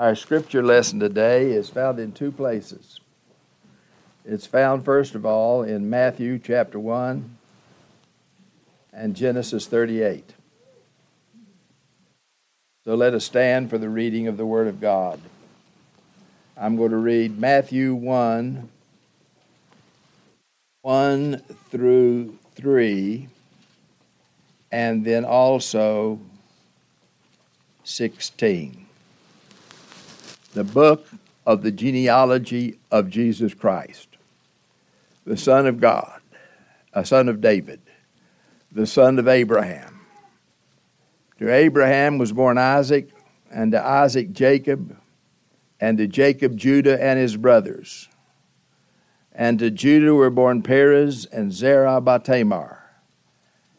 Our scripture lesson today is found in two places. It's found, first of all, in Matthew chapter 1 and Genesis 38. So let us stand for the reading of the Word of God. I'm going to read Matthew 1 1 through 3, and then also 16 the book of the genealogy of Jesus Christ, the Son of God, a son of David, the son of Abraham. To Abraham was born Isaac, and to Isaac Jacob, and to Jacob Judah and his brothers. And to Judah were born Perez and Zerah by Tamar.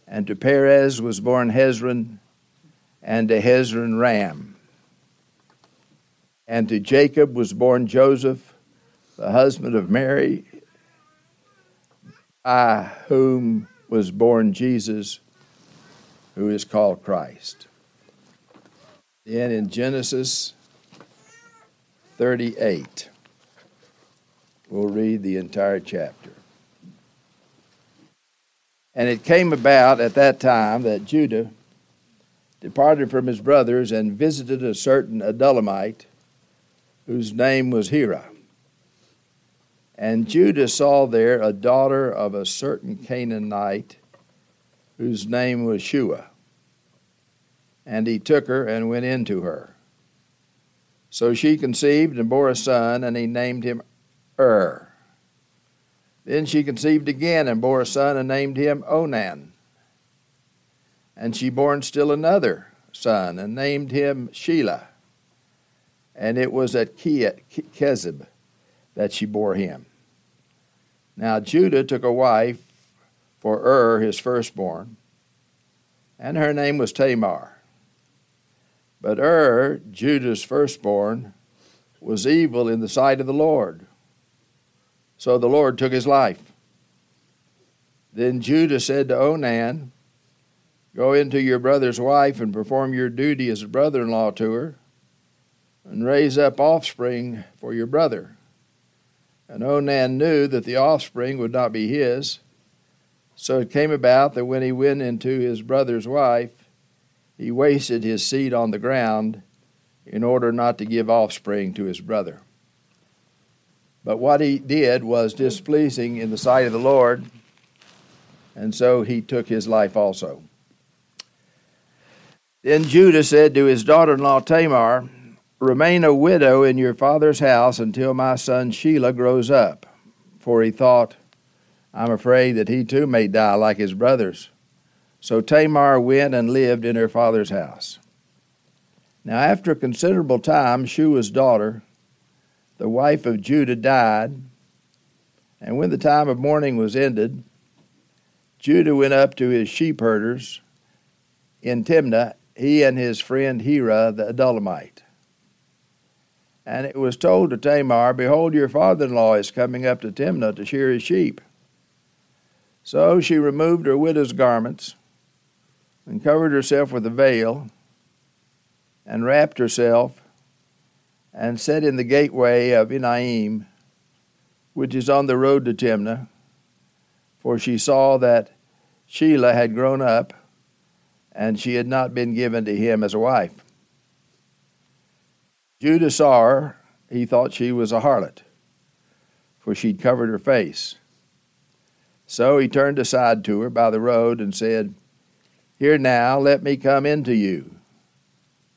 And to Perez was born Hezron, and to Hezron Ram and to Jacob was born Joseph, the husband of Mary, by whom was born Jesus, who is called Christ. Then in Genesis 38, we'll read the entire chapter. And it came about at that time that Judah departed from his brothers and visited a certain Adullamite whose name was Hira. And Judah saw there a daughter of a certain Canaanite whose name was Shua. And he took her and went into her. So she conceived and bore a son, and he named him Ur. Then she conceived again and bore a son and named him Onan. And she bore still another son and named him Shelah and it was at Kezib that she bore him. Now Judah took a wife for Ur, his firstborn, and her name was Tamar. But Ur, Judah's firstborn, was evil in the sight of the Lord. So the Lord took his life. Then Judah said to Onan, Go into your brother's wife and perform your duty as a brother in law to her and raise up offspring for your brother. And Onan knew that the offspring would not be his. So it came about that when he went into his brother's wife, he wasted his seed on the ground in order not to give offspring to his brother. But what he did was displeasing in the sight of the Lord, and so he took his life also. Then Judah said to his daughter in law Tamar, Remain a widow in your father's house until my son Shelah grows up. For he thought, I'm afraid that he too may die like his brothers. So Tamar went and lived in her father's house. Now, after a considerable time, Shua's daughter, the wife of Judah, died. And when the time of mourning was ended, Judah went up to his sheep herders in Timnah, he and his friend Hira the Adullamite. And it was told to Tamar, Behold, your father in law is coming up to Timnah to shear his sheep. So she removed her widow's garments and covered herself with a veil and wrapped herself and sat in the gateway of Enaim, which is on the road to Timnah, for she saw that Shelah had grown up and she had not been given to him as a wife. Judah saw her, he thought she was a harlot, for she'd covered her face. So he turned aside to her by the road and said, Here now, let me come in to you.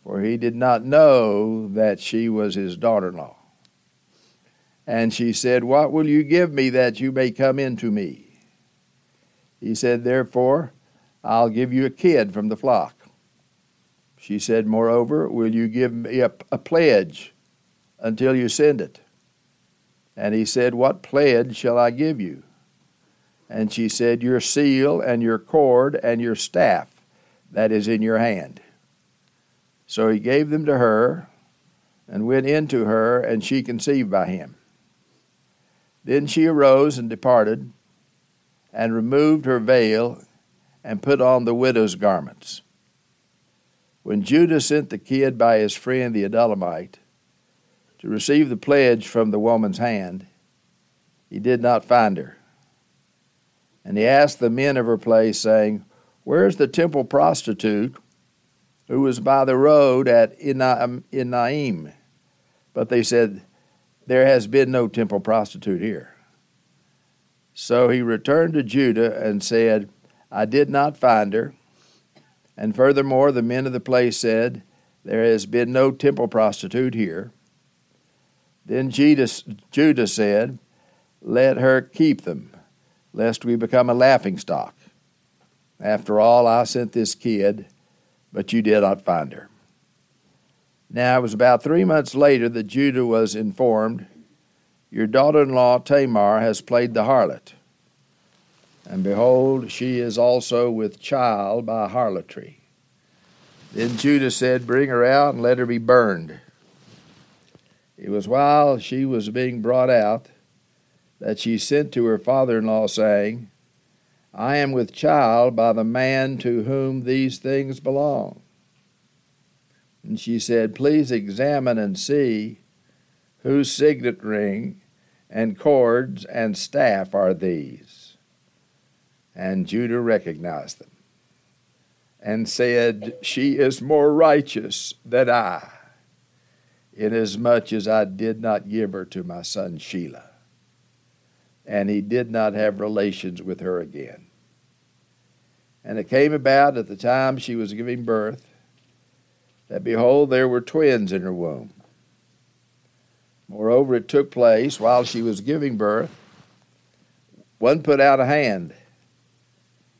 For he did not know that she was his daughter in law. And she said, What will you give me that you may come in to me? He said, Therefore, I'll give you a kid from the flock. She said, Moreover, will you give me a, a pledge until you send it? And he said, What pledge shall I give you? And she said, Your seal and your cord and your staff that is in your hand. So he gave them to her and went in to her, and she conceived by him. Then she arose and departed, and removed her veil, and put on the widow's garments. When Judah sent the kid by his friend the Adullamite, to receive the pledge from the woman's hand, he did not find her. And he asked the men of her place, saying, Where is the temple prostitute who was by the road at Enaim? But they said, There has been no temple prostitute here. So he returned to Judah and said, I did not find her. And furthermore, the men of the place said, There has been no temple prostitute here. Then Judah said, Let her keep them, lest we become a laughing stock. After all, I sent this kid, but you did not find her. Now it was about three months later that Judah was informed, Your daughter in law Tamar has played the harlot. And behold, she is also with child by harlotry. Then Judah said, Bring her out and let her be burned. It was while she was being brought out that she sent to her father in law, saying, I am with child by the man to whom these things belong. And she said, Please examine and see whose signet ring and cords and staff are these. And Judah recognized them and said, She is more righteous than I inasmuch as I did not give her to my son Shelah. And he did not have relations with her again. And it came about at the time she was giving birth that behold, there were twins in her womb. Moreover, it took place while she was giving birth. One put out a hand,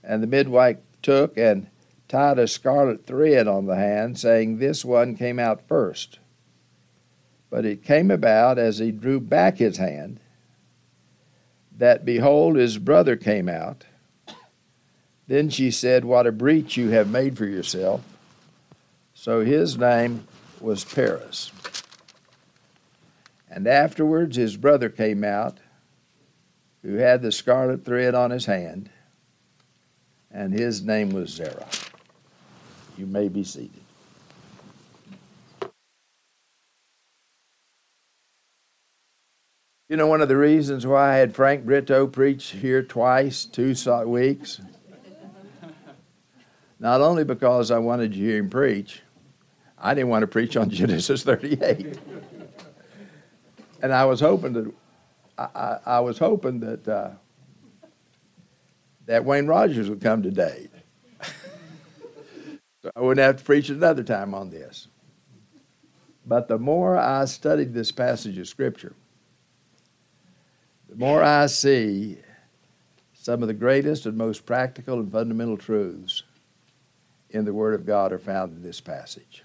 and the midwife took and tied a scarlet thread on the hand, saying, This one came out first. But it came about as he drew back his hand that behold, his brother came out. Then she said, What a breach you have made for yourself. So his name was Perez. And afterwards his brother came out, who had the scarlet thread on his hand, and his name was Zerah. You may be seated. You know, one of the reasons why I had Frank Brito preach here twice, two weeks, not only because I wanted to hear him preach, I didn't want to preach on Genesis 38. and I was hoping that I, I was hoping that uh, that Wayne Rogers would come today. so I wouldn't have to preach another time on this. But the more I studied this passage of Scripture, the more I see some of the greatest and most practical and fundamental truths in the Word of God are found in this passage.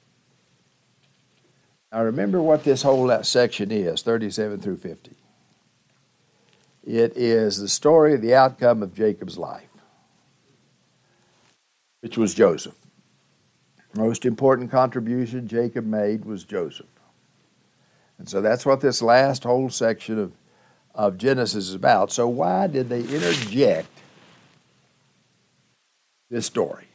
Now, remember what this whole section is 37 through 50. It is the story of the outcome of Jacob's life, which was Joseph. The most important contribution Jacob made was Joseph. And so that's what this last whole section of of Genesis is about. So, why did they interject this story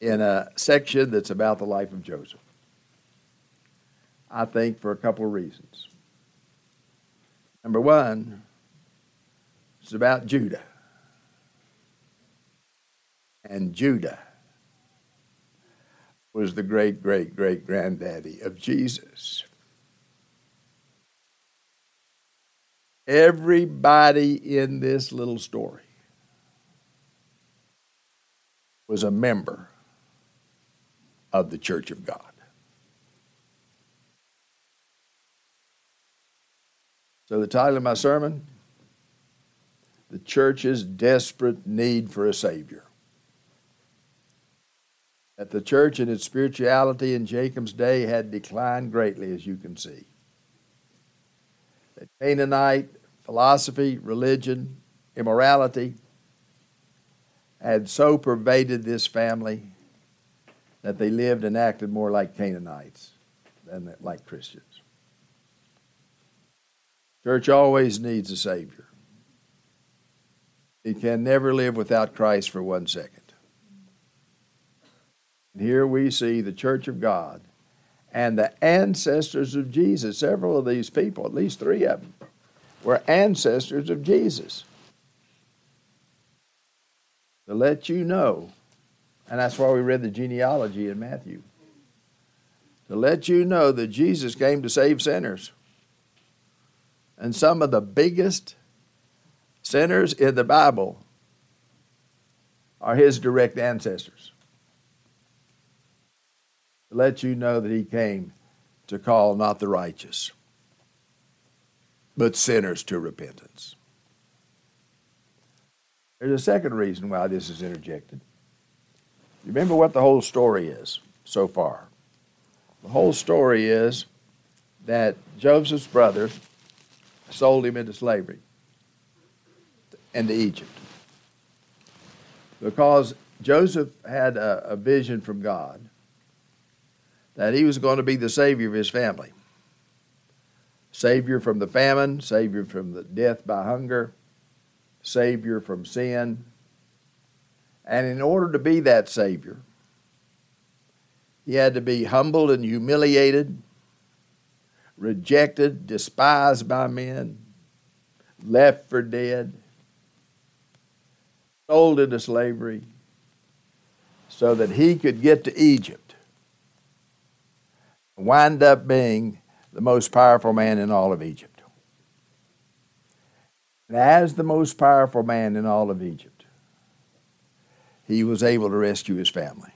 in a section that's about the life of Joseph? I think for a couple of reasons. Number one, it's about Judah. And Judah was the great, great, great granddaddy of Jesus. Everybody in this little story was a member of the church of God. So, the title of my sermon The Church's Desperate Need for a Savior. That the church in its spirituality in Jacob's day had declined greatly, as you can see. That Canaanite philosophy, religion, immorality had so pervaded this family that they lived and acted more like Canaanites than like Christians. Church always needs a Savior. It can never live without Christ for one second. And here we see the church of God and the ancestors of Jesus. Several of these people, at least three of them, were ancestors of Jesus. To let you know, and that's why we read the genealogy in Matthew, to let you know that Jesus came to save sinners. And some of the biggest sinners in the Bible are his direct ancestors. To let you know that he came to call not the righteous, but sinners to repentance. There's a second reason why this is interjected. Remember what the whole story is so far. The whole story is that Joseph's brothers sold him into slavery into Egypt. Because Joseph had a, a vision from God that he was going to be the savior of his family. Savior from the famine, Savior from the death by hunger, Savior from sin. And in order to be that Savior, he had to be humbled and humiliated, rejected, despised by men, left for dead, sold into slavery, so that he could get to Egypt and wind up being the most powerful man in all of Egypt. And as the most powerful man in all of Egypt, he was able to rescue his family.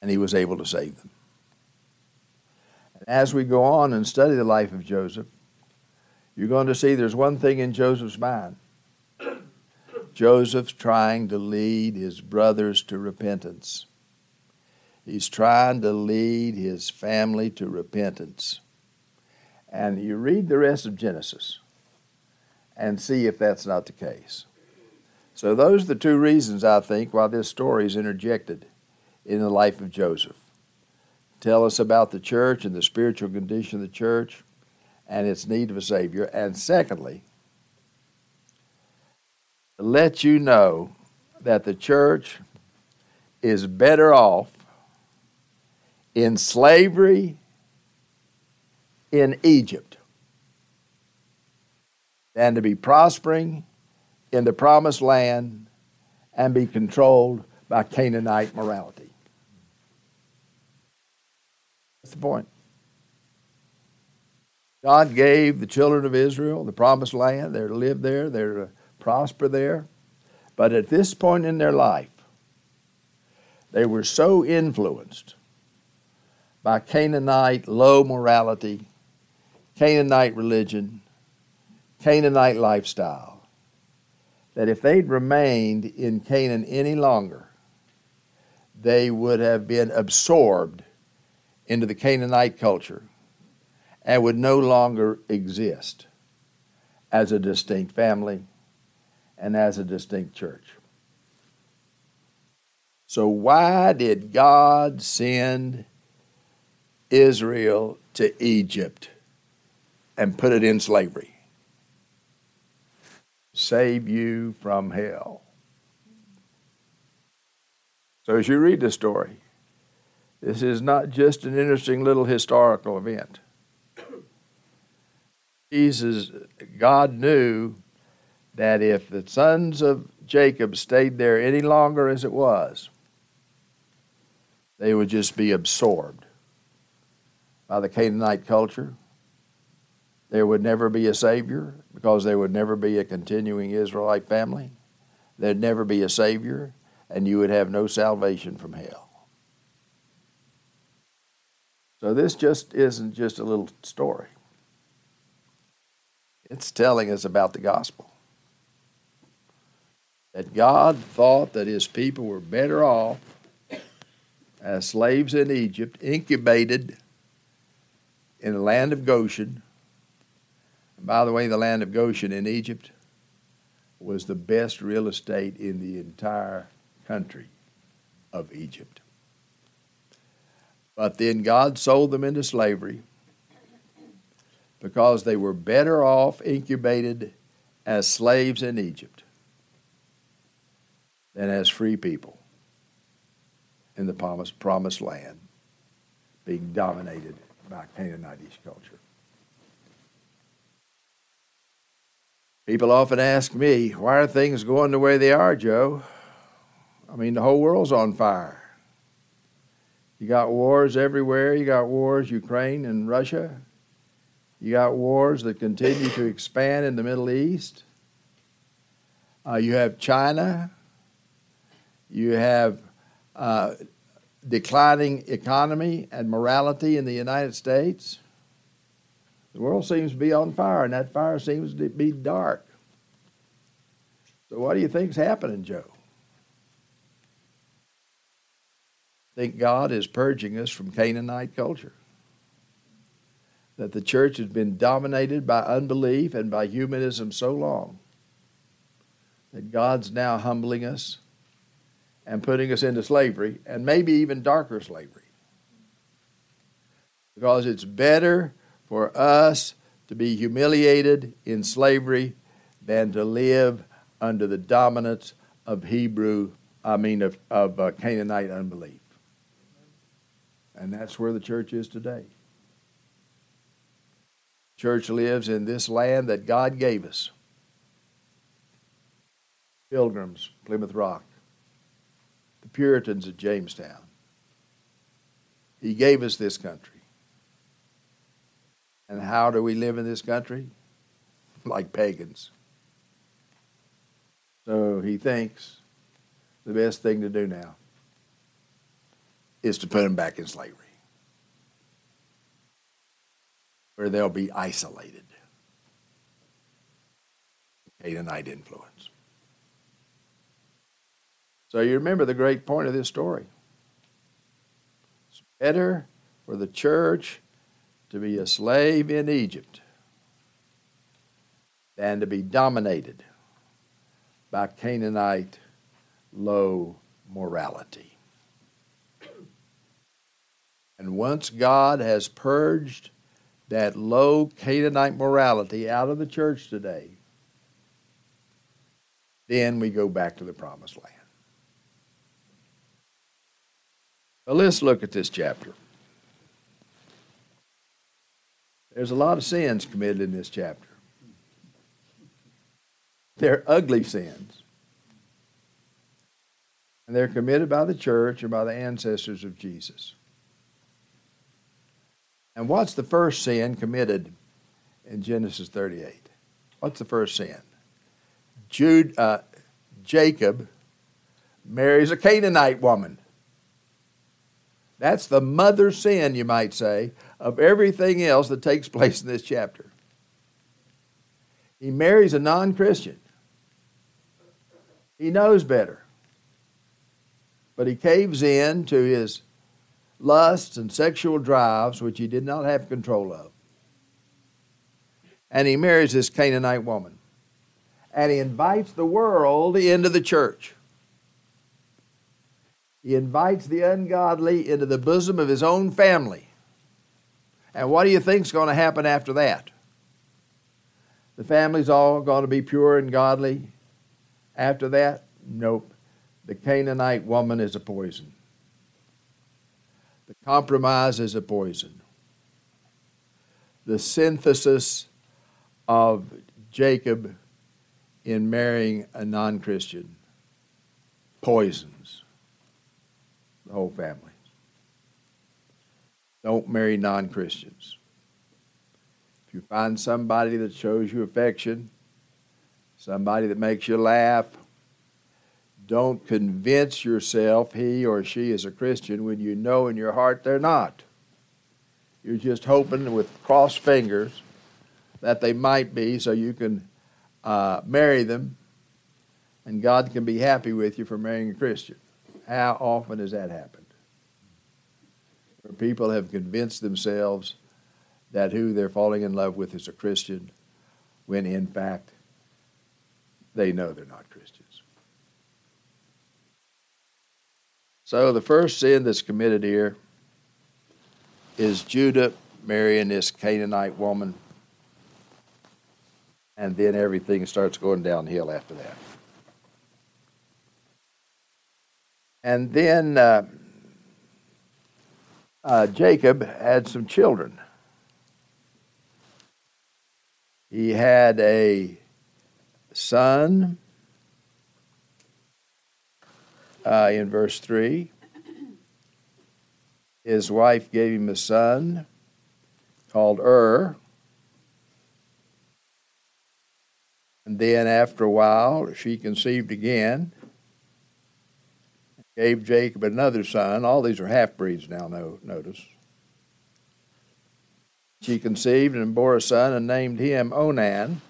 And he was able to save them. And as we go on and study the life of Joseph, you're going to see there's one thing in Joseph's mind. Joseph's trying to lead his brothers to repentance. He's trying to lead his family to repentance. And you read the rest of Genesis and see if that's not the case. So, those are the two reasons, I think, why this story is interjected in the life of Joseph. Tell us about the church and the spiritual condition of the church and its need of a Savior. And secondly, let you know that the church is better off in slavery in Egypt than to be prospering in the promised land and be controlled by Canaanite morality. That's the point. God gave the children of Israel the promised land. They're to live there, they're to prosper there. But at this point in their life, they were so influenced by Canaanite low morality, Canaanite religion, Canaanite lifestyle, that if they'd remained in Canaan any longer, they would have been absorbed into the Canaanite culture and would no longer exist as a distinct family and as a distinct church. So, why did God send Israel to Egypt and put it in slavery? Save you from hell. So, as you read the story, this is not just an interesting little historical event. Jesus, God knew that if the sons of Jacob stayed there any longer as it was, they would just be absorbed by the Canaanite culture. There would never be a Savior because there would never be a continuing Israelite family. There'd never be a Savior, and you would have no salvation from hell. So this just isn't just a little story. It's telling us about the gospel. That God thought that his people were better off as slaves in Egypt, incubated in the land of Goshen. And by the way, the land of Goshen in Egypt was the best real estate in the entire country of Egypt. But then God sold them into slavery because they were better off incubated as slaves in Egypt than as free people in the promised, land being dominated by Canaanitish culture. People often ask me, why are things going the way they are, Joe? I mean, the whole world's on fire. You got wars everywhere. You got wars, Ukraine and Russia. You got wars that continue to expand in the Middle East. Uh, you have China. You have uh, declining economy and morality in the United States. The world seems to be on fire, and that fire seems to be dark. So, what do you think's happening, Joe? Think God is purging us from Canaanite culture. That the church has been dominated by unbelief and by humanism so long that God's now humbling us and putting us into slavery, and maybe even darker slavery. Because it's better for us to be humiliated in slavery than to live under the dominance of Hebrew, I mean, of, of uh, Canaanite unbelief. And that's where the church is today. Church lives in this land that God gave us. Pilgrims, Plymouth Rock, the Puritans at Jamestown. He gave us this country. And how do we live in this country? Like pagans. So he thinks the best thing to do now is to put them back in slavery, where they'll be isolated. Canaanite influence. So you remember the great point of this story. It's better for the church to be a slave in Egypt than to be dominated by Canaanite low morality. And once God has purged that low Canaanite morality out of the church today, then we go back to the promised land. Well, let's look at this chapter. There's a lot of sins committed in this chapter. They're ugly sins. And they're committed by the church or by the ancestors of Jesus. And what's the first sin committed in Genesis 38? What's the first sin? Jude, uh, Jacob marries a Canaanite woman. That's the mother sin, you might say, of everything else that takes place in this chapter. He marries a non Christian. He knows better. But he caves in to his lusts and sexual drives, which he did not have control of. And he marries this Canaanite woman. And he invites the world into the church. He invites the ungodly into the bosom of his own family. And what do you think is going to happen after that? The family's all going to be pure and godly. After that, nope. The Canaanite woman is a poison. The compromise is a poison. The synthesis of Jacob in marrying a non Christian poisons the whole family. Don't marry non Christians. If you find somebody that shows you affection, somebody that makes you laugh, don't convince yourself he or she is a Christian when you know in your heart they're not. You're just hoping with crossed fingers that they might be so you can uh, marry them and God can be happy with you for marrying a Christian. How often has that happened? Where people have convinced themselves that who they're falling in love with is a Christian, when in fact they know they're not Christians. So the first sin that's committed here is Judah marrying this Canaanite woman, and then everything starts going downhill after that. And then uh, uh, Jacob had some children. He had a son uh, in verse 3. His wife gave him a son called Ur. And then after a while, she conceived again, gave Jacob another son. All these are half breeds now, no, notice. She conceived and bore a son and named him Onan.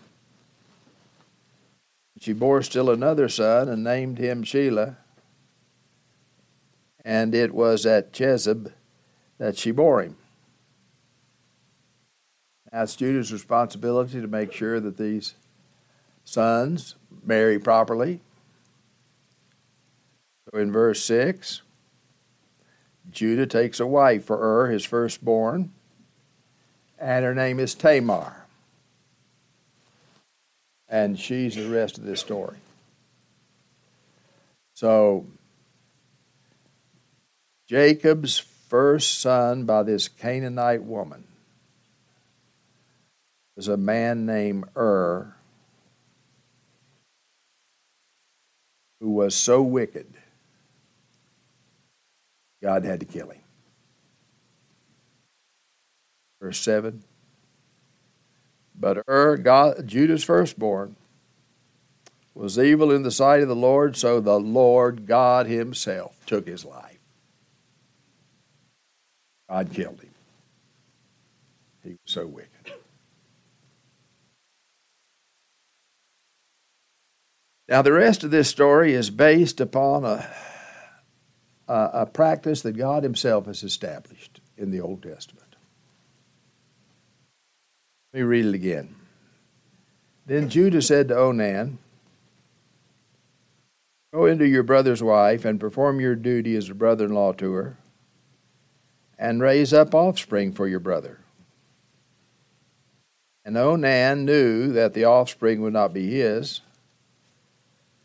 She bore still another son and named him Shelah. And it was at Chezib that she bore him. Now it's Judah's responsibility to make sure that these sons marry properly. So in verse 6, Judah takes a wife for Ur, his firstborn, and her name is Tamar. And she's the rest of this story. So, Jacob's first son by this Canaanite woman was a man named Ur who was so wicked, God had to kill him. Verse 7 But Ur, God, Judah's firstborn, was evil in the sight of the Lord, so the Lord God Himself took his life. God killed him. He was so wicked. Now, the rest of this story is based upon a, a, a, practice that God Himself has established in the Old Testament. Let me read it again. Then Judah said to Onan, Go into your brother's wife and perform your duty as a brother in law to her, and raise up offspring for your brother. And Onan knew that the offspring would not be his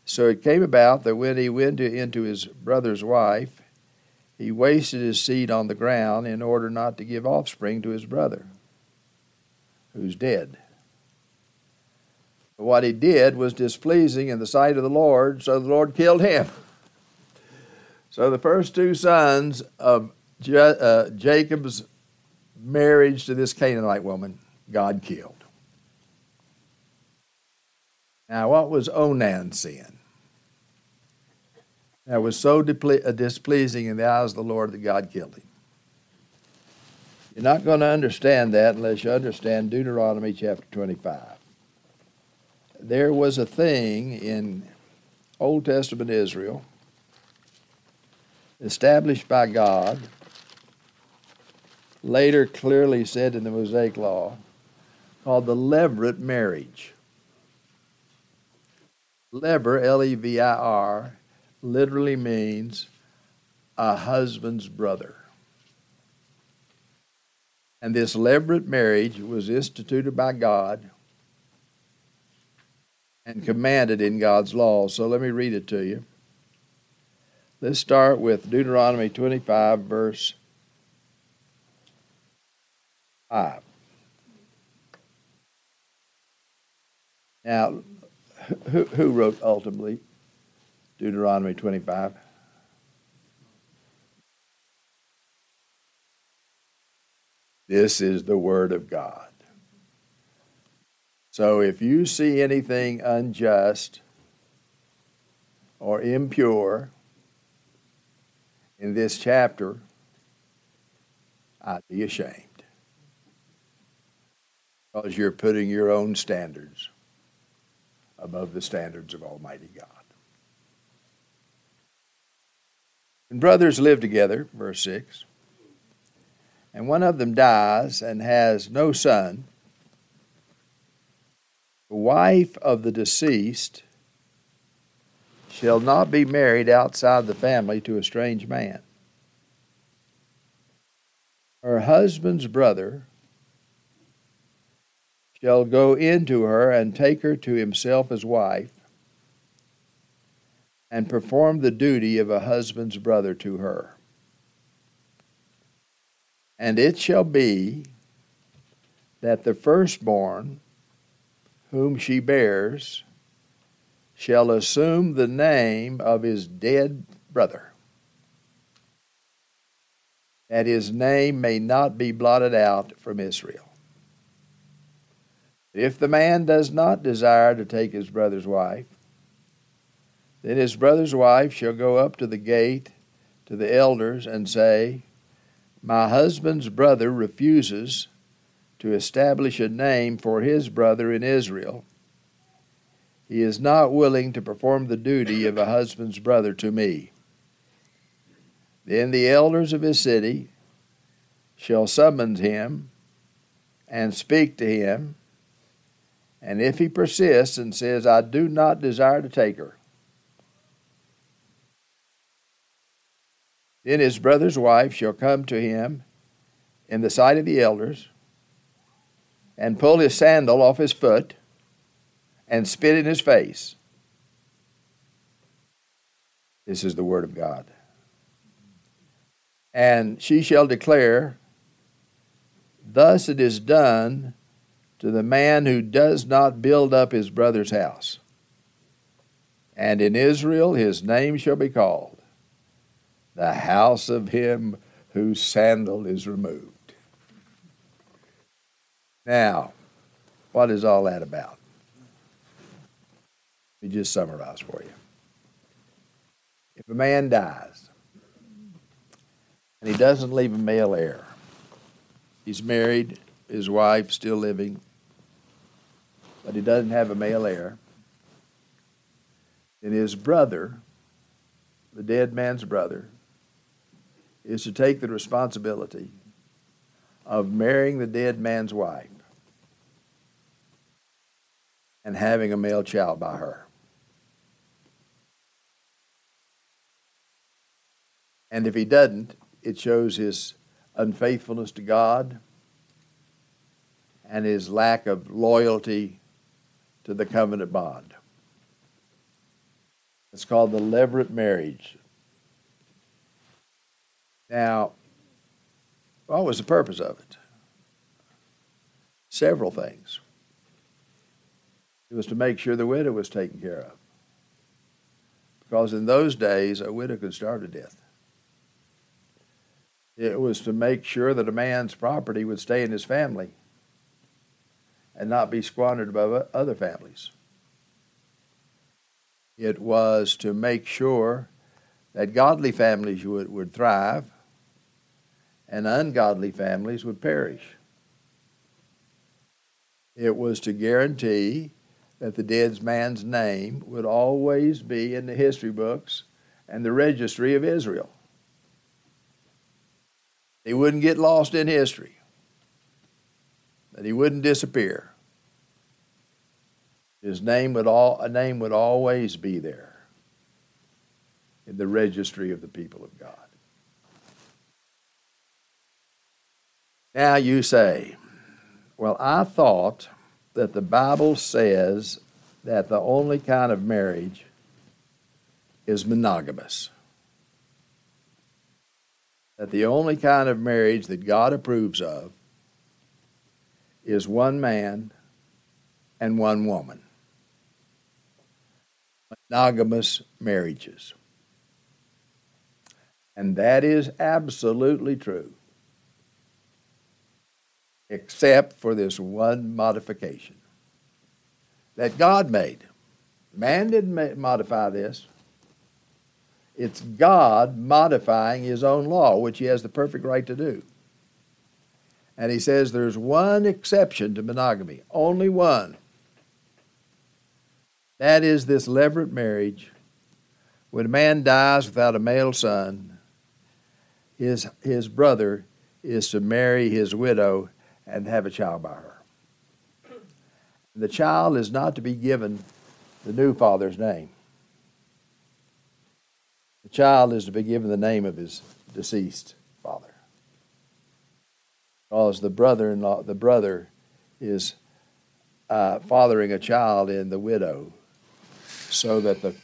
so it came about that when he went into his brother's wife, he wasted his seed on the ground in order not to give offspring to his brother, who's dead. But what he did was displeasing in the sight of the Lord, so the Lord killed him. So the first two sons of uh, Jacob's marriage to this Canaanite woman, God killed. Now, what was Onan's sin? That was so uh, displeasing in the eyes of the Lord that God killed him. You're not going to understand that unless you understand Deuteronomy chapter 25. There was a thing in Old Testament Israel established by God, later clearly said in the Mosaic Law, called the Levirate marriage. Levir, L E V I R, literally means a husband's brother. And this levirate marriage was instituted by God and commanded in God's law. So let me read it to you. Let's start with Deuteronomy 25, verse 5. Now, who, who wrote ultimately Deuteronomy 25? This is the Word of God. So if you see anything unjust or impure in this chapter, I'd be ashamed. Because you're putting your own standards above the standards of Almighty God. And brothers live together, verse 6, and one of them dies and has no son, the wife of the deceased shall not be married outside the family to a strange man. Her husband's brother shall go into her and take her to himself as wife, and perform the duty of a husband's brother to her. And it shall be that the firstborn whom she bears shall assume the name of his dead brother, that his name may not be blotted out from Israel. If the man does not desire to take his brother's wife, then his brother's wife shall go up to the gate to the elders and say, My husband's brother refuses to establish a name for his brother in Israel. He is not willing to perform the duty of a husband's brother to me. Then the elders of his city shall summon him and speak to him. And if he persists and says, I do not desire to take her, then his brother's wife shall come to him in the sight of the elders and pull his sandal off his foot and spit in his face. This is the word of God. And she shall declare, Thus it is done to the man who does not build up his brother's house. And in Israel his name shall be called the house of him whose sandal is removed. Now, what is all that about? Let me just summarize for you. If a man dies and he doesn't leave a male heir, he's married, his wife still living, but he doesn't have a male heir, And his brother, the dead man's brother, is to take the responsibility of marrying the dead man's wife and having a male child by her. And if he doesn't, it shows his unfaithfulness to God and his lack of loyalty to the covenant bond. It's called the levirate marriage. Now, what was the purpose of it? Several things. It was to make sure the widow was taken care of. Because in those days, a widow could starve to death. It was to make sure that a man's property would stay in his family and not be squandered by other families. It was to make sure that godly families would, would thrive and ungodly families would perish. It was to guarantee that the dead man's name would always be in the history books and the registry of Israel. He wouldn't get lost in history, that he wouldn't disappear. His name would all a name would always be there in the registry of the people of God. Now you say, well, I thought that the Bible says that the only kind of marriage is monogamous. That the only kind of marriage that God approves of is one man and one woman. Monogamous marriages. And that is absolutely true except for this one modification that God made. Man didn't modify this. It's God modifying his own law, which he has the perfect right to do. And he says there's one exception to monogamy, only one. That is this levirate marriage. When a man dies without a male son, his, his brother is to marry his widow and have a child by her. The child is not to be given the new father's name. The child is to be given the name of his deceased. Because the brother-in-law, the brother is uh, fathering a child in the widow so that the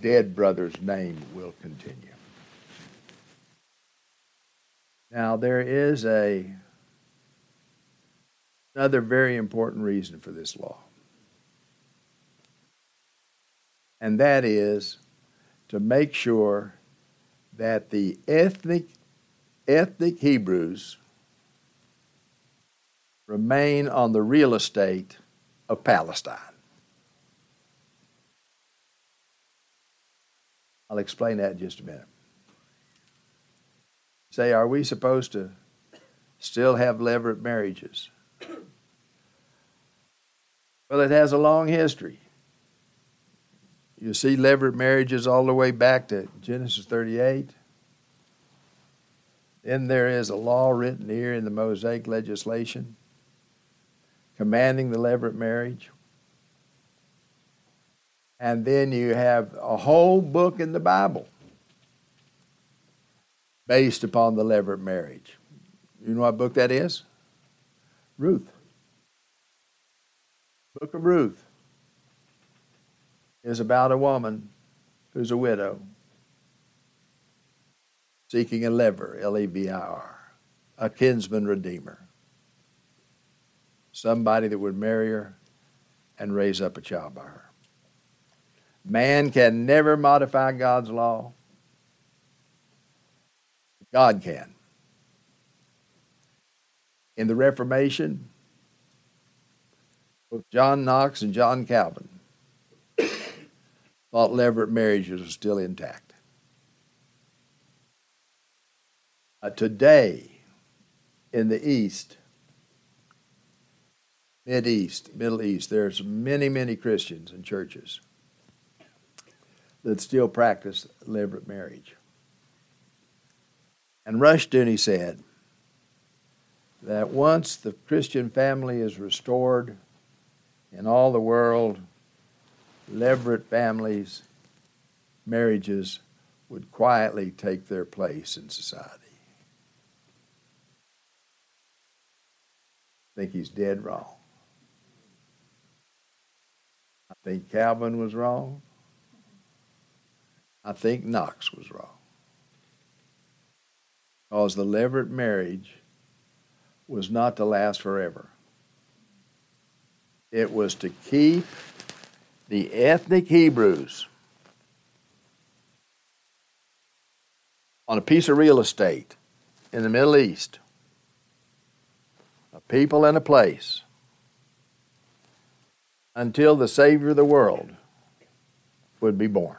dead brother's name will continue. Now there is a another very important reason for this law. And that is to make sure that the ethnic ethnic Hebrews remain on the real estate of Palestine. I'll explain that in just a minute. Say, are we supposed to still have levirate marriages? Well, it has a long history. You see levirate marriages all the way back to Genesis 38. Then there is a law written here in the Mosaic legislation commanding the levirate marriage. And then you have a whole book in the Bible based upon the levirate marriage. You know what book that is? Ruth. Book of Ruth is about a woman who's a widow seeking a levir, L E V I R, a kinsman redeemer, somebody that would marry her and raise up a child by her. Man can never modify God's law. God can. In the Reformation, both John Knox and John Calvin thought levirate marriages were still intact. Uh, today, in the East, Mid East, Middle East, there's many, many Christians and churches that still practice levirate marriage. And Rushdoony said that once the Christian family is restored in all the world, levirate families, marriages would quietly take their place in society. I think he's dead wrong. I think Calvin was wrong. I think Knox was wrong. Because the levirate marriage was not to last forever. It was to keep the ethnic Hebrews on a piece of real estate in the Middle East, a people and a place, until the Savior of the world would be born.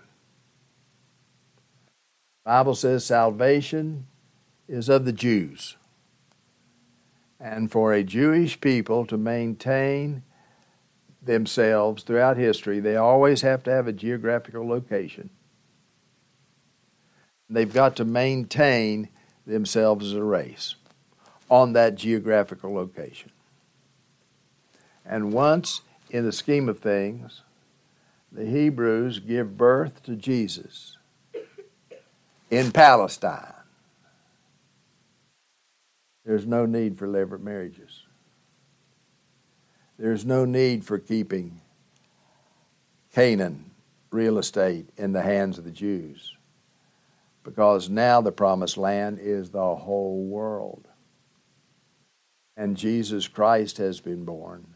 The Bible says salvation is of the Jews. And for a Jewish people to maintain themselves throughout history, they always have to have a geographical location. They've got to maintain themselves as a race on that geographical location. And once, in the scheme of things, the Hebrews give birth to Jesus in Palestine, there's no need for levirate marriages. There's no need for keeping Canaan real estate in the hands of the Jews because now the promised land is the whole world. And Jesus Christ has been born,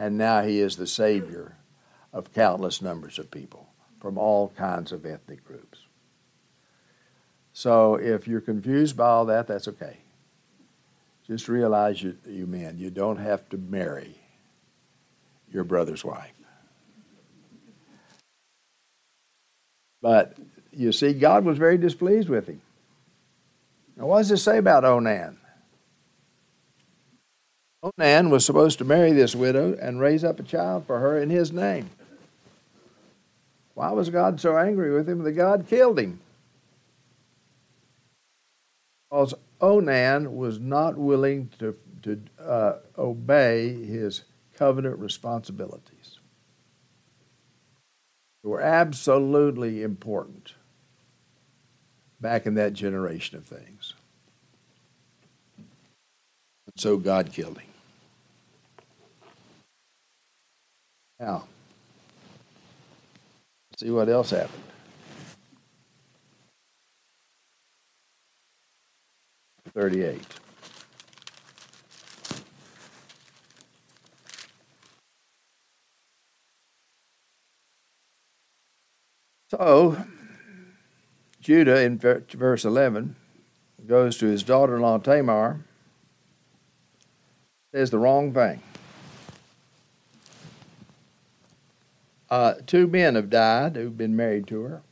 and now he is the Savior of countless numbers of people from all kinds of ethnic groups. So if you're confused by all that, that's okay. Just realize you, you men, you don't have to marry your brother's wife. But you see, God was very displeased with him. Now, what does it say about Onan? Onan was supposed to marry this widow and raise up a child for her in his name. Why was God so angry with him that God killed him? Because Onan was not willing to, to uh, obey his covenant responsibilities. They were absolutely important back in that generation of things. And so God killed him. Now, see what else happened. 38. So, Judah in verse 11 goes to his daughter in law Tamar, says the wrong thing. Uh, two men have died who've been married to her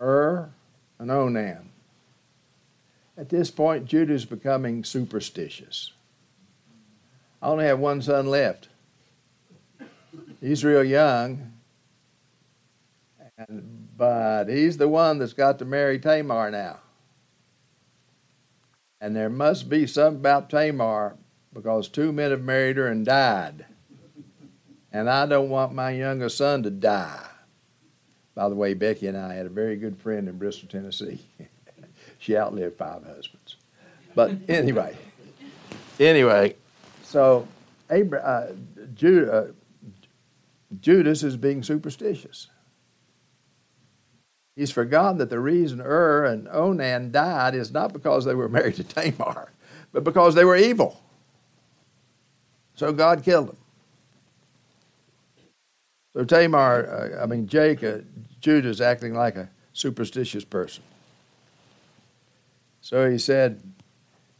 Ur and Onan. At this point, Judah's becoming superstitious. I only have one son left. He's real young, and, but he's the one that's got to marry Tamar now. And there must be something about Tamar because two men have married her and died. And I don't want my younger son to die. By the way, Becky and I had a very good friend in Bristol, Tennessee. she outlived five husbands. But anyway, anyway, so Abraham, uh, Judah, uh, Judas is being superstitious. He's forgotten that the reason Ur and Onan died is not because they were married to Tamar, but because they were evil. So God killed them. So Tamar, uh, I mean Jacob, Judah is acting like a superstitious person. So he said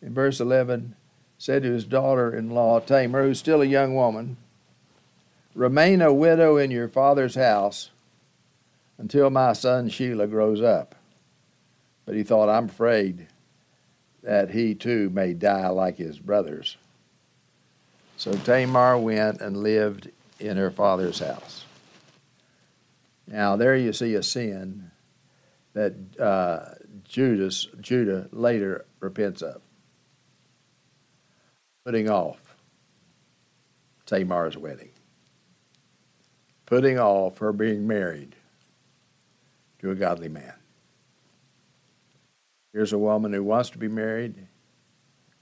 in verse 11, said to his daughter-in-law Tamar, who's still a young woman, remain a widow in your father's house until my son Shelah grows up. But he thought, I'm afraid that he too may die like his brothers. So Tamar went and lived in her father's house. Now, there you see a sin that uh, Judas, Judah later repents of. Putting off Tamar's wedding. Putting off her being married to a godly man. Here's a woman who wants to be married,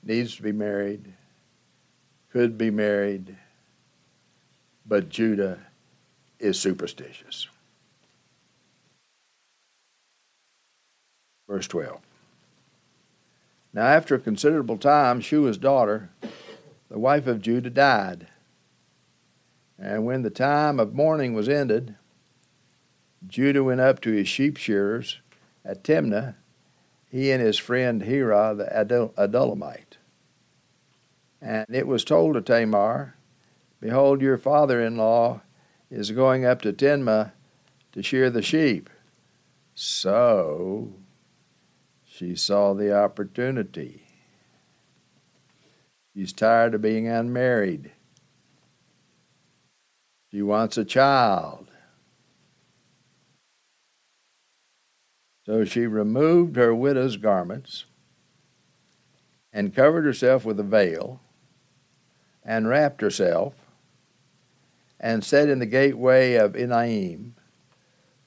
needs to be married, could be married, but Judah is superstitious. Verse 12. Now, after a considerable time, Shua's daughter, the wife of Judah, died. And when the time of mourning was ended, Judah went up to his sheep shearers at Timnah, he and his friend Hira the Adullamite. And it was told to Tamar, Behold, your father in law is going up to Timnah to shear the sheep. So she saw the opportunity. She's tired of being unmarried. She wants a child. So she removed her widow's garments and covered herself with a veil and wrapped herself and sat in the gateway of Enaim,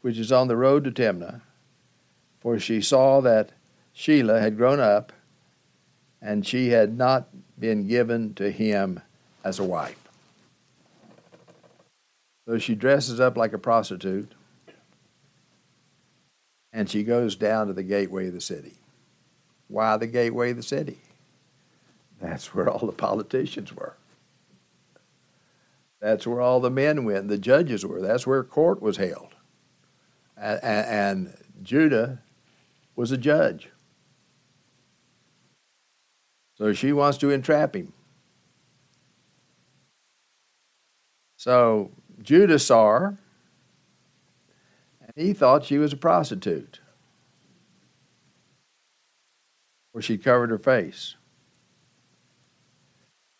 which is on the road to Timnah, for she saw that Shelah had grown up and she had not been given to him as a wife. So she dresses up like a prostitute and she goes down to the gateway of the city. Why the gateway of the city? That's where all the politicians were. That's where all the men went, the judges were. That's where court was held. And, and Judah was a judge. So she wants to entrap him. So Judah saw her and he thought she was a prostitute, for she covered her face.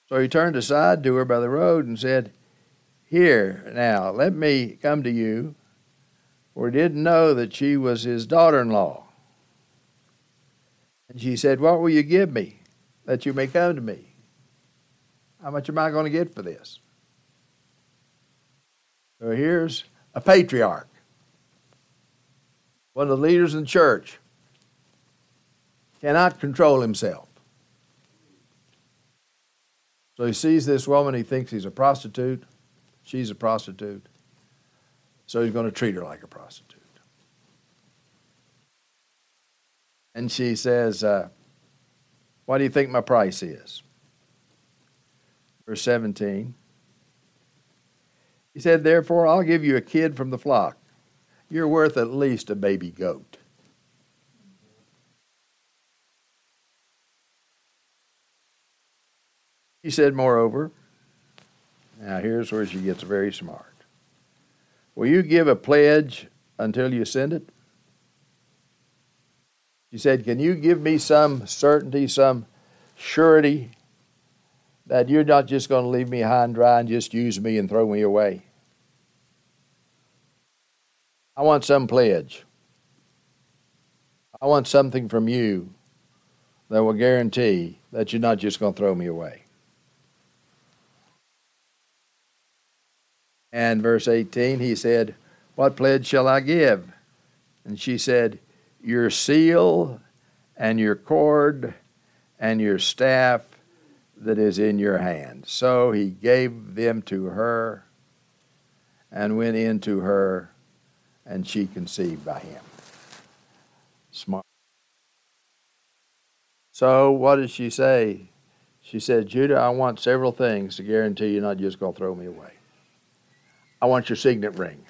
So he turned aside to her by the road and said, Here, now, let me come to you, for he didn't know that she was his daughter in law. And she said, What will you give me that you may come to me? How much am I going to get for this? So here's a patriarch one of the leaders in the church, cannot control himself. So he sees this woman, he thinks he's a prostitute. She's a prostitute. So he's going to treat her like a prostitute. And she says, uh, What do you think my price is? Verse 17. He said, Therefore, I'll give you a kid from the flock. You're worth at least a baby goat. He said, Moreover, now here's where she gets very smart. Will you give a pledge until you send it? She said, Can you give me some certainty, some surety that you're not just going to leave me high and dry and just use me and throw me away? I want some pledge. I want something from you that will guarantee that you're not just going to throw me away. And verse 18, he said, What pledge shall I give? And she said, Your seal and your cord and your staff that is in your hand. So he gave them to her and went into her, and she conceived by him. Smart. So what did she say? She said, Judah, I want several things to guarantee you're not just going to throw me away. I want your signet ring.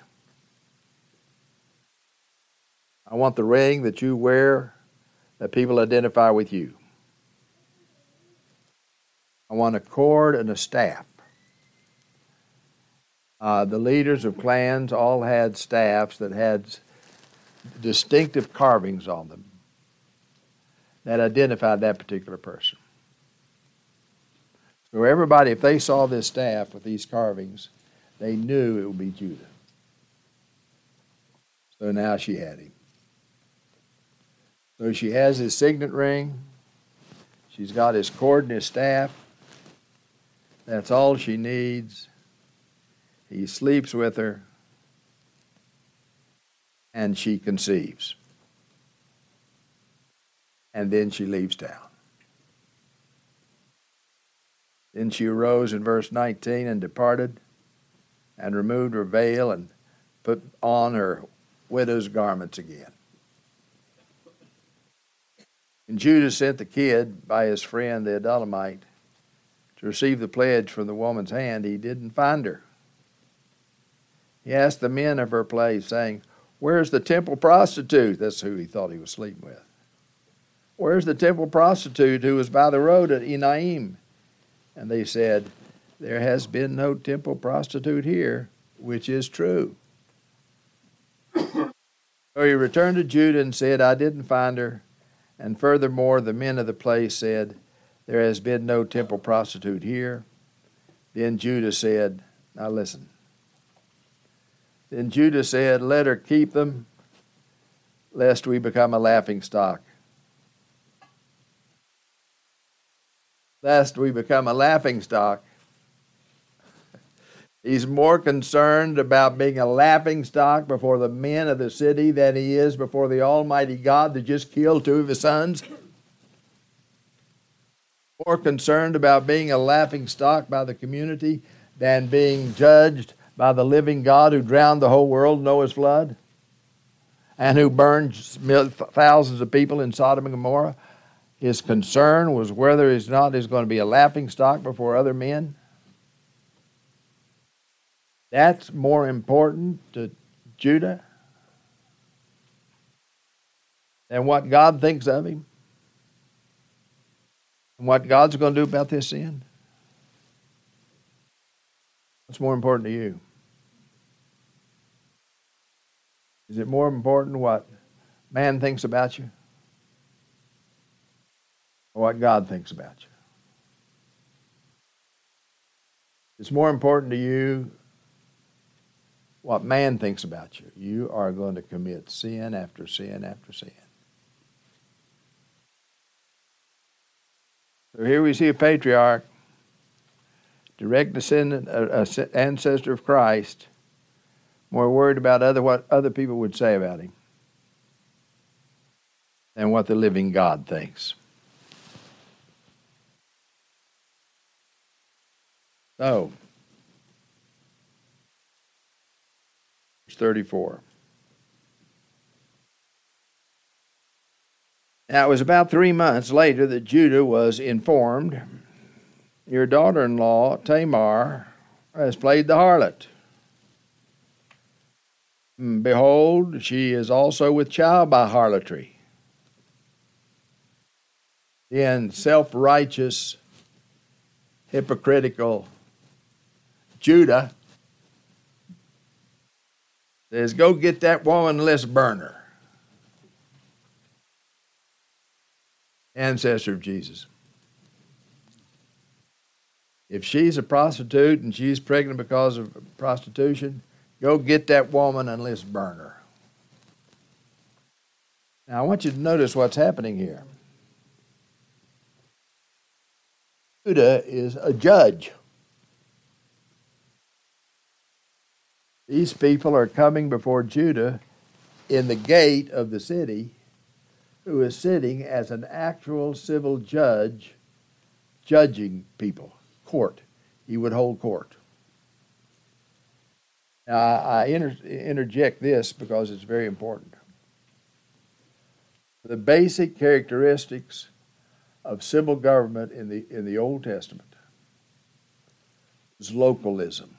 I want the ring that you wear that people identify with you. I want a cord and a staff. Uh, the leaders of clans all had staffs that had distinctive carvings on them that identified that particular person. So everybody, if they saw this staff with these carvings, they knew it would be Judah. So now she had him. So she has his signet ring. She's got his cord and his staff. That's all she needs. He sleeps with her. And she conceives. And then she leaves town. Then she arose in verse 19 and departed and removed her veil and put on her widow's garments again. And Judah sent the kid by his friend the Adullamite to receive the pledge from the woman's hand. He didn't find her. He asked the men of her place, saying, Where's the temple prostitute? That's who he thought he was sleeping with. Where's the temple prostitute who was by the road at Enaim? And they said, there has been no temple prostitute here, which is true. so he returned to Judah and said, I didn't find her. And furthermore, the men of the place said, There has been no temple prostitute here. Then Judah said, Now listen. Then Judah said, Let her keep them, lest we become a laughing stock. Lest we become a laughing stock He's more concerned about being a laughing stock before the men of the city than he is before the Almighty God that just killed two of his sons. More concerned about being a laughing stock by the community than being judged by the living God who drowned the whole world Noah's flood and who burned thousands of people in Sodom and Gomorrah. His concern was whether or not he's going to be a laughing stock before other men. That's more important to Judah than what God thinks of him and what God's going to do about this sin. What's more important to you? Is it more important what man thinks about you or what God thinks about you? It's more important to you what man thinks about you. You are going to commit sin after sin after sin. So here we see a patriarch, direct descendant, uh, ancestor of Christ, more worried about other what other people would say about him than what the living God thinks. So, 34. Now, it was about three months later that Judah was informed Your daughter in law, Tamar, has played the harlot. Hmm, behold, she is also with child by harlotry. In self righteous, hypocritical Judah says, Go get that woman, let's burn her. Ancestor of Jesus. If she's a prostitute and she's pregnant because of prostitution, go get that woman and let's burn her. Now, I want you to notice what's happening here. Judah is a judge. These people are coming before Judah in the gate of the city, who is sitting as an actual civil judge judging people court. He would hold court. Now, I inter- interject this because it's very important. The basic characteristics of civil government in the, in the Old Testament is localism.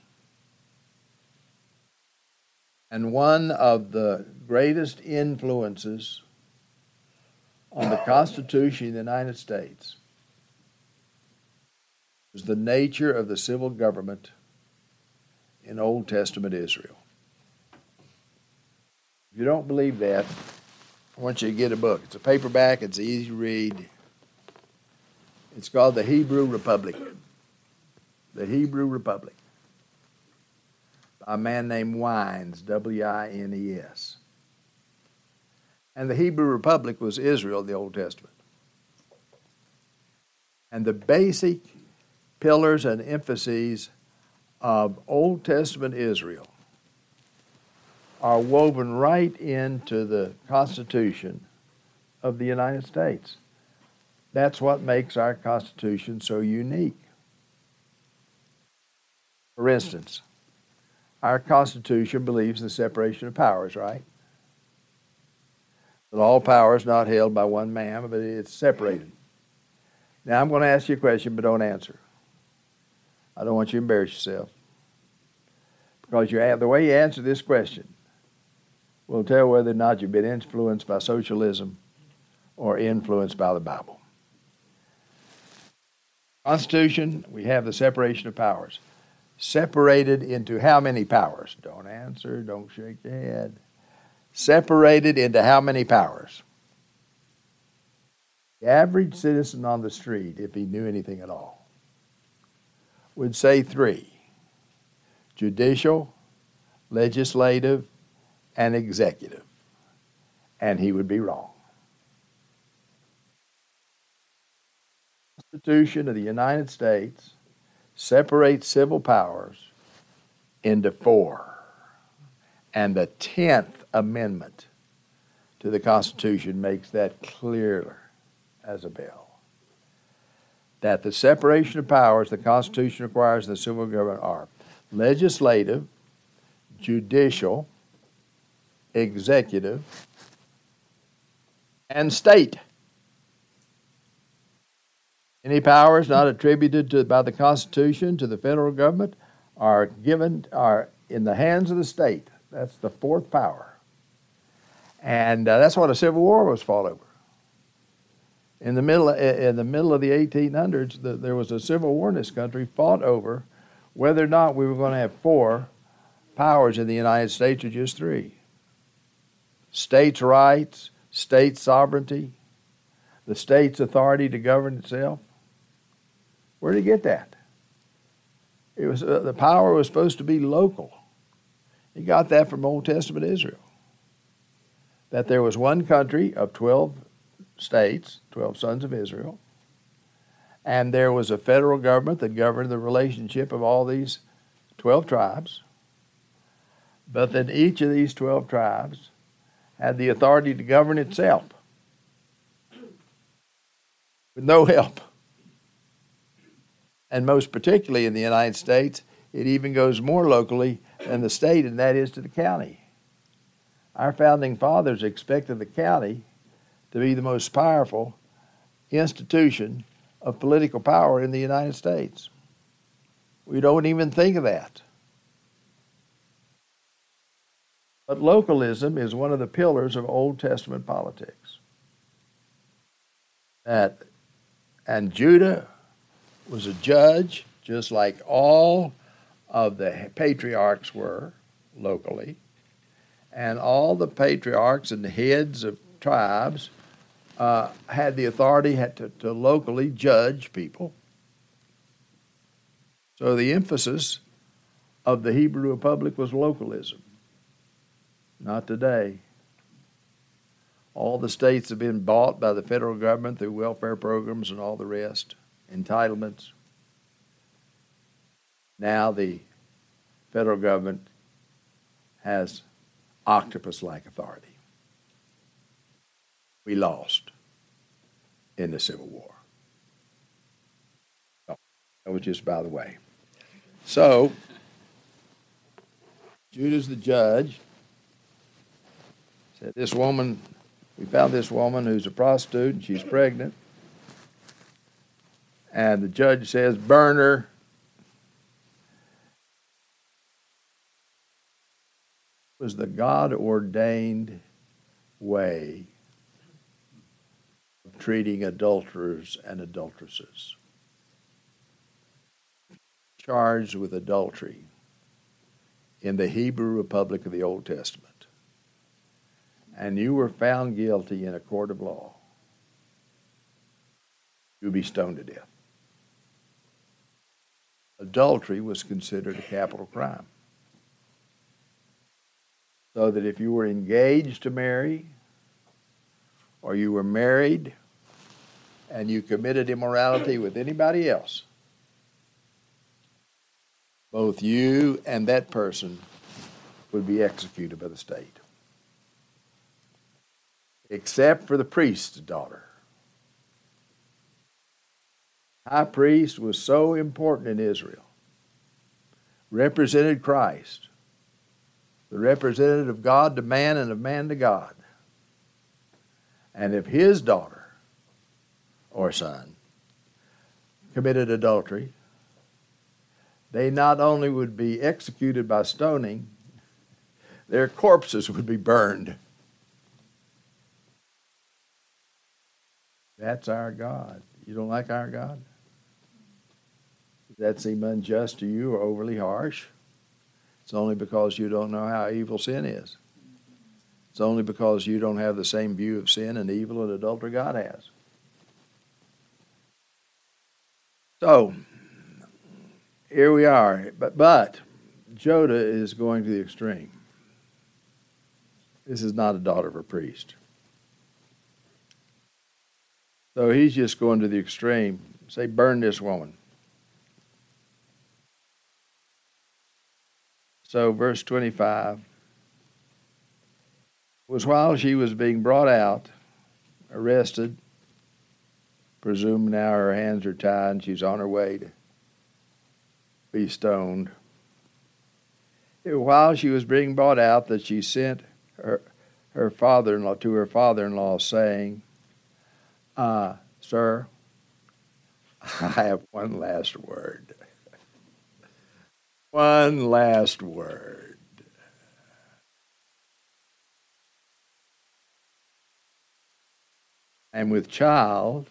And one of the greatest influences on the Constitution of the United States was the nature of the civil government in Old Testament Israel. If you don't believe that, I want you to get a book. It's a paperback, it's easy to read. It's called The Hebrew Republic. The Hebrew Republic. A man named Wines, W I N E S. And the Hebrew Republic was Israel, the Old Testament. And the basic pillars and emphases of Old Testament Israel are woven right into the Constitution of the United States. That's what makes our Constitution so unique. For instance, our Constitution believes in the separation of powers, right? That all power is not held by one man, but it's separated. Now, I'm going to ask you a question, but don't answer. I don't want you to embarrass yourself. Because you have, the way you answer this question will tell whether or not you've been influenced by socialism or influenced by the Bible. Constitution, we have the separation of powers. Separated into how many powers? Don't answer, don't shake your head. Separated into how many powers? The average citizen on the street, if he knew anything at all, would say three judicial, legislative, and executive. And he would be wrong. The Constitution of the United States separates civil powers into four. And the 10th Amendment to the Constitution makes that clearer as a bell that the separation of powers the Constitution requires in the civil government are legislative, judicial, executive, and state. Any powers not attributed to, by the Constitution to the federal government are given are in the hands of the state. That's the fourth power, and uh, that's what a civil war was fought over in the middle in the middle of the 1800s, the, there was a civil war in this country fought over whether or not we were going to have four powers in the United States or just three. States' rights, state sovereignty, the state's authority to govern itself. Where did he get that? It was uh, the power was supposed to be local. He got that from Old Testament Israel. That there was one country of 12 states, 12 sons of Israel, and there was a federal government that governed the relationship of all these 12 tribes. But then each of these 12 tribes had the authority to govern itself with no help. And most particularly in the United States, it even goes more locally than the state, and that is to the county. Our founding fathers expected the county to be the most powerful institution of political power in the United States. We don't even think of that. But localism is one of the pillars of Old Testament politics. That and Judah was a judge, just like all of the patriarchs were locally, and all the patriarchs and the heads of tribes uh, had the authority had to, to locally judge people. So the emphasis of the Hebrew Republic was localism. Not today. All the states have been bought by the federal government through welfare programs and all the rest, entitlements. Now the federal government has octopus like authority. We lost in the Civil War. that was just by the way. So, Judah's the judge said, This woman, we found this woman who's a prostitute and she's pregnant. And the judge says, Burn her. It was the God ordained way of treating adulterers and adulteresses charged with adultery in the Hebrew Republic of the Old Testament and you were found guilty in a court of law, you'd be stoned to death. Adultery was considered a capital crime. So that if you were engaged to marry, or you were married, and you committed immorality with anybody else, both you and that person would be executed by the state except for the priest's daughter. High priest was so important in Israel, represented Christ, the representative of God to man and of man to God. And if his daughter or son committed adultery, they not only would be executed by stoning, their corpses would be burned. That's our God. You don't like our God? That seem unjust to you or overly harsh? It's only because you don't know how evil sin is. It's only because you don't have the same view of sin and evil and adultery God has. So, here we are. But, but Judah is going to the extreme. This is not a daughter of a priest. So he's just going to the extreme. Say, burn this woman. So, verse 25 was while she was being brought out, arrested, presume now her hands are tied and she's on her way to be stoned. While she was being brought out, that she sent her, her father-in-law to her father-in-law, saying, uh, sir, I have one last word. One last word. And with child,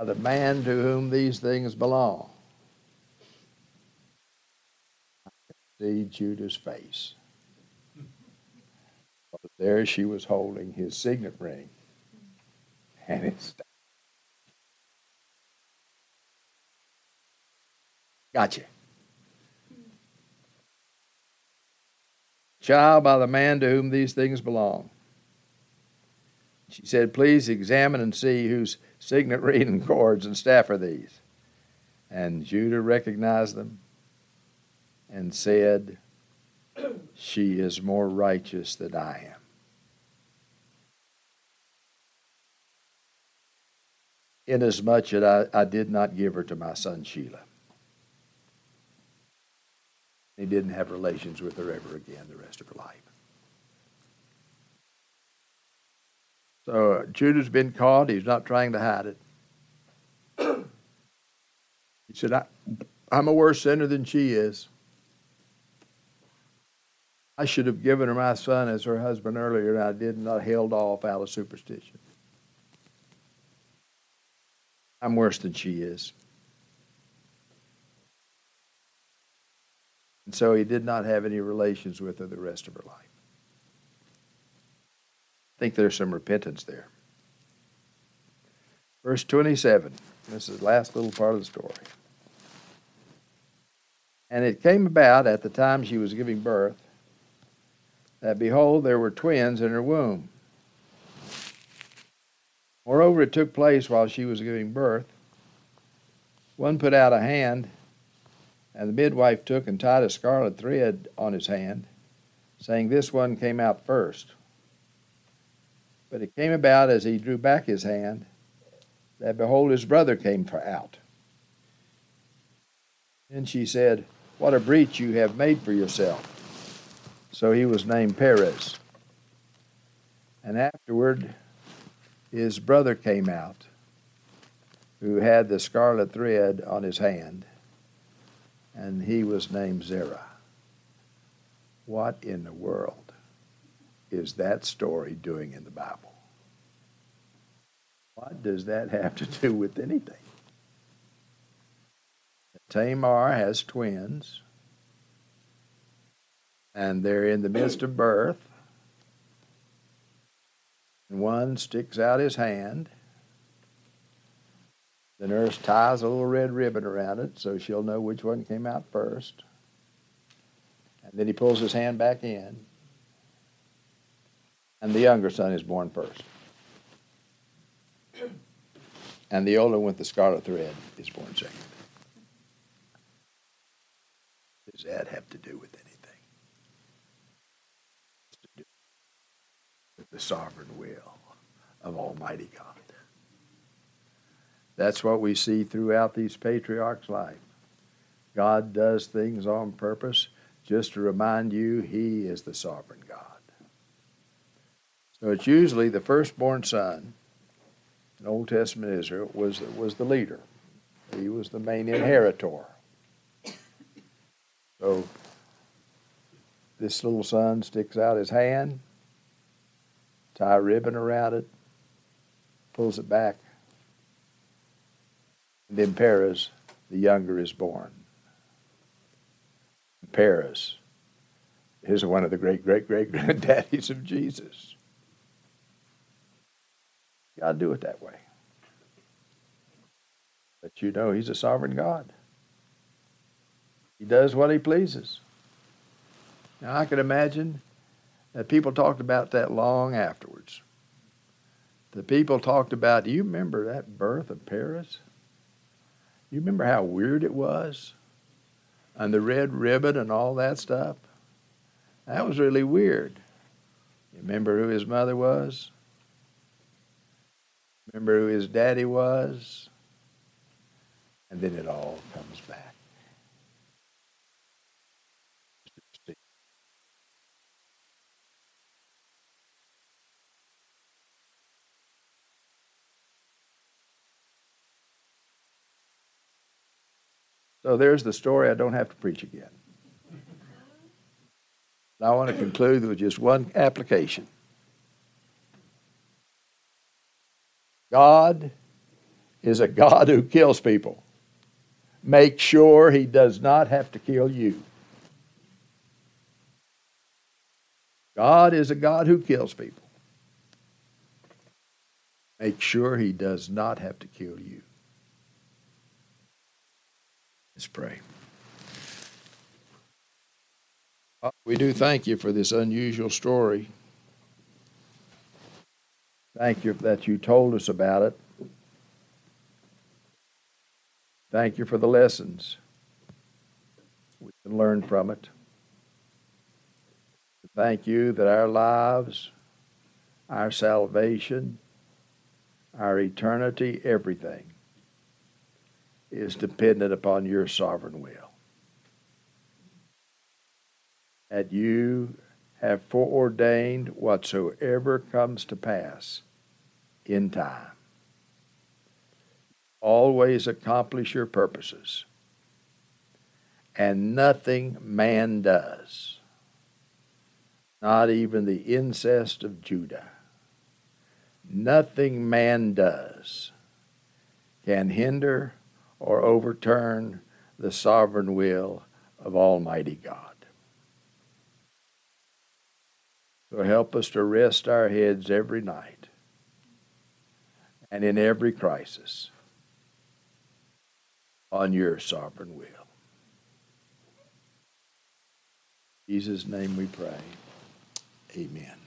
the man to whom these things belong. I see Judah's face. There she was holding his signet ring and it's Gotcha. Child by the man to whom these things belong. She said, Please examine and see whose signet ring and cords and staff are these. And Judah recognized them and said, She is more righteous than I am. inasmuch that I, I did not give her to my son Shelah. He didn't have relations with her ever again the rest of her life. So Judah's been caught. He's not trying to hide it. he said, I, I'm a worse sinner than she is. I should have given her my son as her husband earlier, and I did not held off out of superstition. I'm worse than she is. And so he did not have any relations with her the rest of her life. I think there's some repentance there. Verse 27. This is the last little part of the story. And it came about at the time she was giving birth that behold, there were twins in her womb. Moreover, it took place while she was giving birth. One put out a hand, and the midwife took and tied a scarlet thread on his hand, saying, This one came out first. But it came about as he drew back his hand that behold, his brother came out. Then she said, What a breach you have made for yourself. So he was named Perez. And afterward, his brother came out, who had the scarlet thread on his hand, and he was named Zerah. What in the world is that story doing in the Bible? What does that have to do with anything? Tamar has twins and they're in the midst of birth. And one sticks out his hand. The nurse ties a little red ribbon around it so she'll know which one came out first. And then he pulls his hand back in. And the younger son is born first. And the older one with the scarlet thread is born second. Does that have to do with anything? it? the sovereign will of Almighty God. That's what we see throughout these patriarchs' life. God does things on purpose just to remind you He is the sovereign God. So it's usually the firstborn son in Old Testament Israel was, was the leader. He was the main inheritor. So this little son sticks out his hand tie a ribbon around it, pulls it back. And then Perez, the younger, is born. Perez is one of the great, great, great granddaddies of Jesus. God do it that way. But you know he's a sovereign God. He does what he pleases. Now I can imagine that people talked about that long afterwards. The people talked about, do you remember that birth of Perez? You remember how weird it was? And the red ribbon and all that stuff? That was really weird. You remember who his mother was? Remember who his daddy was? And then it all comes back. So there's the story. I don't have to preach again. I want to conclude with just one application. God is a God who kills people. Make sure he does not have to kill you. God is a God who kills people. Make sure he does not have to kill you. Let's pray. We do thank you for this unusual story. Thank you that you told us about it. Thank you for the lessons we can learn from it. Thank you that our lives, our salvation, our eternity, everything is dependent upon your sovereign will. That you have foreordained whatsoever comes to pass in time. Always accomplish your purposes. And nothing man does, not even the incest of Judah, nothing man does can hinder or overturn the sovereign will of Almighty God. So help us to rest our heads every night and in every crisis on your sovereign will. Jesus' name we pray. Amen.